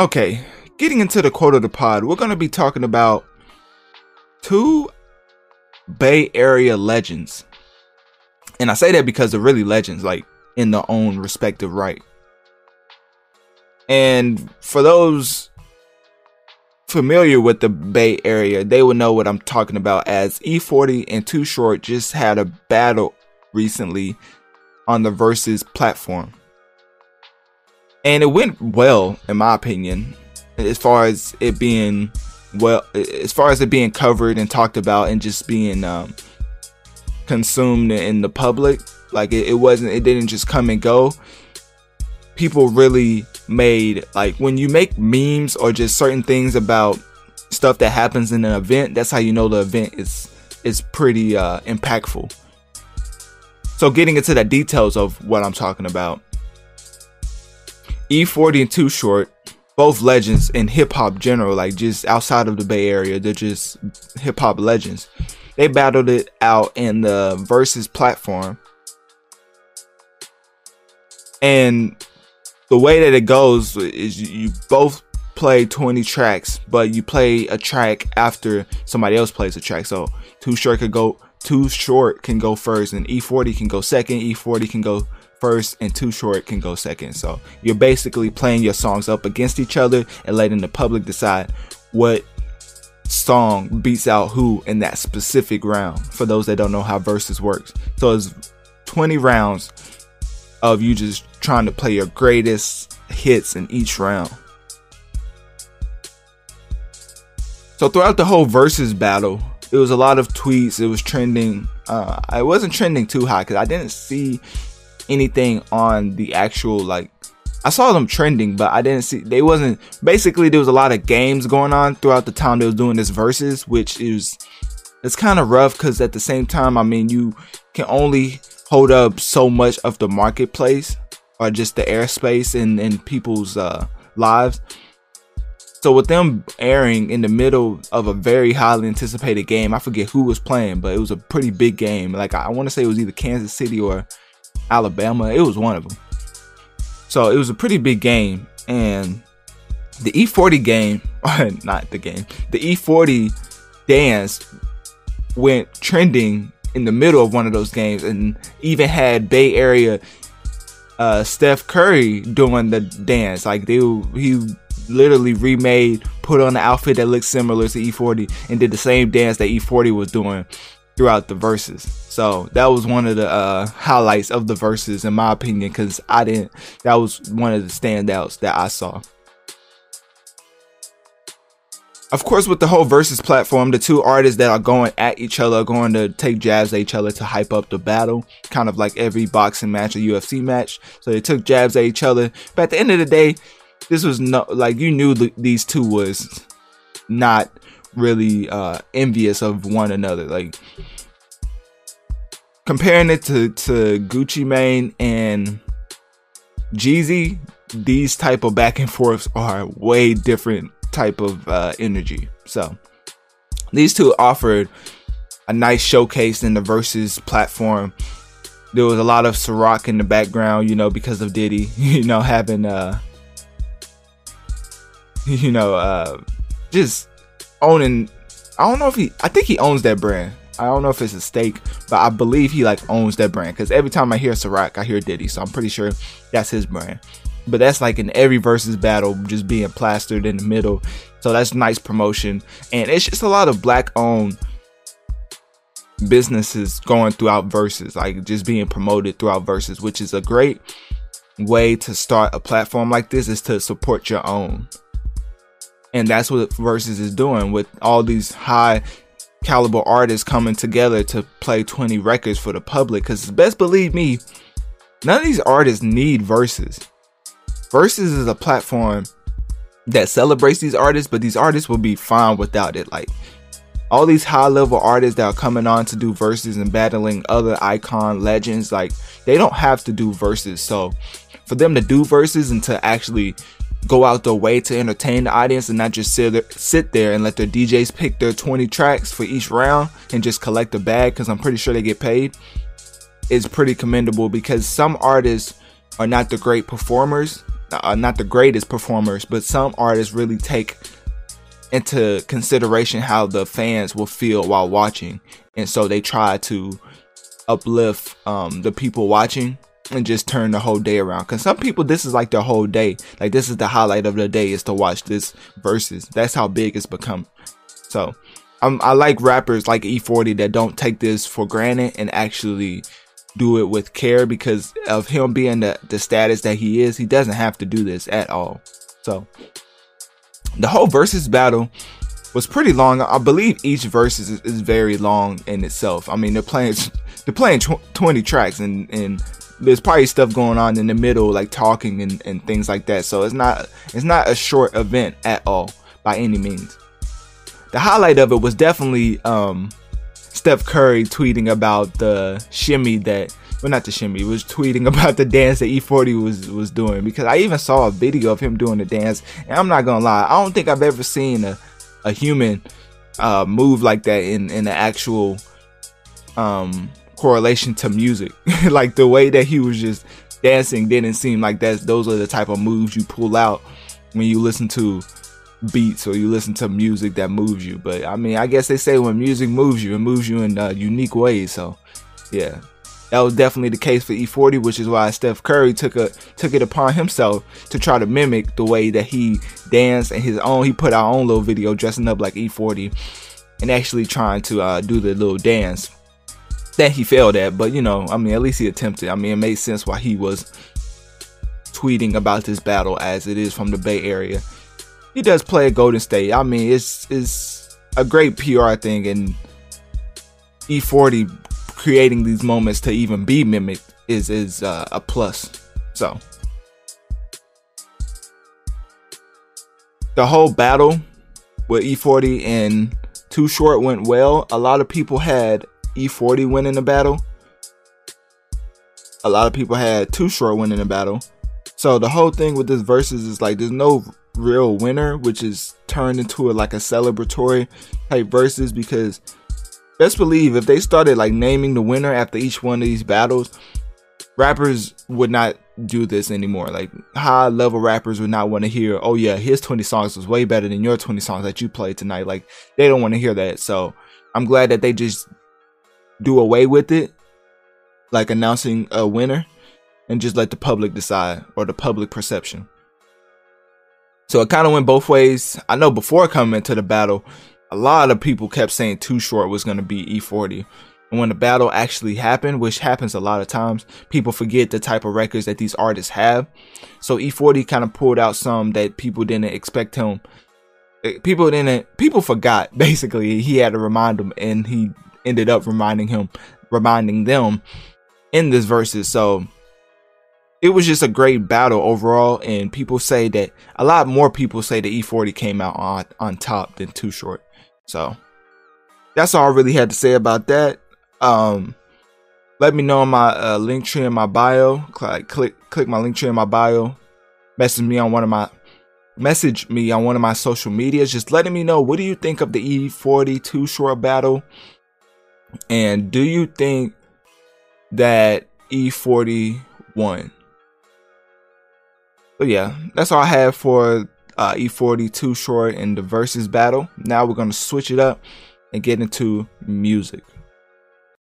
Okay, getting into the quote of the pod, we're going to be talking about two Bay Area legends. And I say that because they're really legends, like in their own respective right. And for those familiar with the Bay Area, they will know what I'm talking about as E40 and Too Short just had a battle recently on the Verzuz platform. And it went well, in my opinion, as far as it being well, as far as it being covered and talked about and just being um, consumed in the public. Like it, it wasn't, it didn't just come and go. People really made like when you make memes or just certain things about stuff that happens in an event. That's how you know the event is is pretty uh, impactful. So getting into the details of what I'm talking about. E40 and Too Short, both legends in hip hop general, like just outside of the Bay Area, they're just hip hop legends. They battled it out in the Verzuz platform. And the way that it goes is you both play 20 tracks, but you play a track after somebody else plays a track. So Too Short could go Too Short can go first and E40 can go second, E40 can go first and Too Short can go second. So you're basically playing your songs up against each other and letting the public decide what song beats out who in that specific round for those that don't know how Verzuz works. So it's 20 rounds of you just trying to play your greatest hits in each round. So throughout the whole Verzuz battle, it was a lot of tweets. It was trending. Uh, I wasn't trending too high because I didn't see anything on the actual like I saw them trending, but I didn't see they wasn't basically there was a lot of games going on throughout the time they was doing this Verzuz, which is it's kind of rough because at the same time, I mean you can only hold up so much of the marketplace or just the airspace in, in people's uh, lives. So with them airing in the middle of a very highly anticipated game, I forget who was playing, but it was a pretty big game. Like I want to say it was either Kansas City or Alabama. It was one of them. So it was a pretty big game, and the E40 game, not the game, the E40 dance went trending in the middle of one of those games, and even had Bay Area uh, Steph Curry doing the dance. Like they, he literally remade, put on an outfit that looks similar to E40, and did the same dance that E40 was doing throughout the Verzuz. So that was one of the uh, highlights of the Verzuz, in my opinion, because I didn't. That was one of the standouts that I saw. Of course, with the whole Verzuz platform, the two artists that are going at each other are going to take jabs at each other to hype up the battle, kind of like every boxing match or UFC match. So they took jabs at each other. But at the end of the day, this was no like you knew the, these two was not really uh, envious of one another. Like comparing it to to Gucci Mane and Jeezy, these type of back and forths are way different type of uh, energy. So these two offered a nice showcase in the Verzuz platform. There was a lot of Ciroc in the background, you know, because of Diddy, you know, having uh you know, uh just owning. I don't know if he. I think he owns that brand. I don't know if it's a stake, but I believe he like owns that brand. Because every time I hear Ciroc, I hear Diddy, so I'm pretty sure that's his brand. But that's like in every Verzuz battle, just being plastered in the middle. So that's nice promotion, and it's just a lot of black owned businesses going throughout Verzuz, like just being promoted throughout Verzuz, which is a great way to start a platform like this is to support your own. And that's what Verzuz is doing with all these high caliber artists coming together to play 20 records for the public. Because best believe me, none of these artists need Verzuz. Verzuz is a platform that celebrates these artists, but these artists will be fine without it. Like all these high level artists that are coming on to do Verzuz and battling other icon legends, like they don't have to do Verzuz. So for them to do Verzuz and to actually go out their way to entertain the audience and not just sit there, sit there and let their DJs pick their 20 tracks for each round and just collect the bag because I'm pretty sure they get paid is pretty commendable because some artists are not the great performers uh, not the greatest performers, but some artists really take into consideration how the fans will feel while watching, and so they try to uplift um, the people watching and just turn the whole day around. Cause some people, this is like their whole day. Like this is the highlight of the day is to watch this Verzuz. That's how big it's become. So um, I like rappers like E40 that don't take this for granted and actually do it with care because of him being the, the status that he is. He doesn't have to do this at all. So the whole Verzuz battle was pretty long. I believe each verse is, is very long in itself. I mean, they're playing they're playing tw- 20 tracks and and there's probably stuff going on in the middle like talking and, and things like that. So it's not it's not a short event at all by any means. The highlight of it was definitely um Steph Curry tweeting about the shimmy that well not the shimmy was tweeting about the dance that E40 was was doing because I even saw a video of him doing the dance and I'm not gonna lie I don't think I've ever seen a, a human uh, move like that in in the actual um correlation to music like the way that he was just dancing didn't seem like that's those are the type of moves you pull out when you listen to beats or you listen to music that moves you. But I mean, I guess they say when music moves you, it moves you in uh, unique ways. So yeah, that was definitely the case for E40, which is why Steph Curry took a took it upon himself to try to mimic the way that he danced and his own. He put our own little video dressing up like E40 and actually trying to uh, do the little dance that he failed at. But you know, I mean, at least he attempted. I mean, it made sense why he was tweeting about this battle as it is from the Bay Area he does play at Golden State. I mean, it's it's a great PR thing, and E40 creating these moments to even be mimicked is is uh, a plus. So the whole battle with E40 and Too Short went well. A lot of people had E40 winning the battle. A lot of people had Too Short winning the battle. So the whole thing with this Verzuz is like there's no real winner, which is turned into a, like a celebratory type Verzuz because best believe if they started like naming the winner after each one of these battles, rappers would not do this anymore. Like high level rappers would not want to hear, oh yeah, his 20 songs was way better than your 20 songs that you played tonight. Like they don't want to hear that. So I'm glad that they just do away with it, like announcing a winner and just let the public decide or the public perception. So it kind of went both ways. I know before coming into the battle, a lot of people kept saying Too Short was going to be E40. And when the battle actually happened, which happens a lot of times, people forget the type of records that these artists have. So E40 kind of pulled out some that people didn't expect him. Eh, people didn't, people forgot basically. He had to remind them and he ended up reminding him, reminding them in this Verzuz. So it was just a great battle overall. And people say that a lot more people say the E40 came out on, on top than Too Short. So that's all I really had to say about that. Um, let me know in my uh, Linktree in my bio. Click, click, click my Linktree in my bio. Message me on one of my message me on one of my social medias just letting me know what do you think of the E40 Too Short battle and do you think that E40 won but yeah, that's all I have for uh, E40 Too Short in the Verzuz battle. Now we're gonna switch it up and get into music.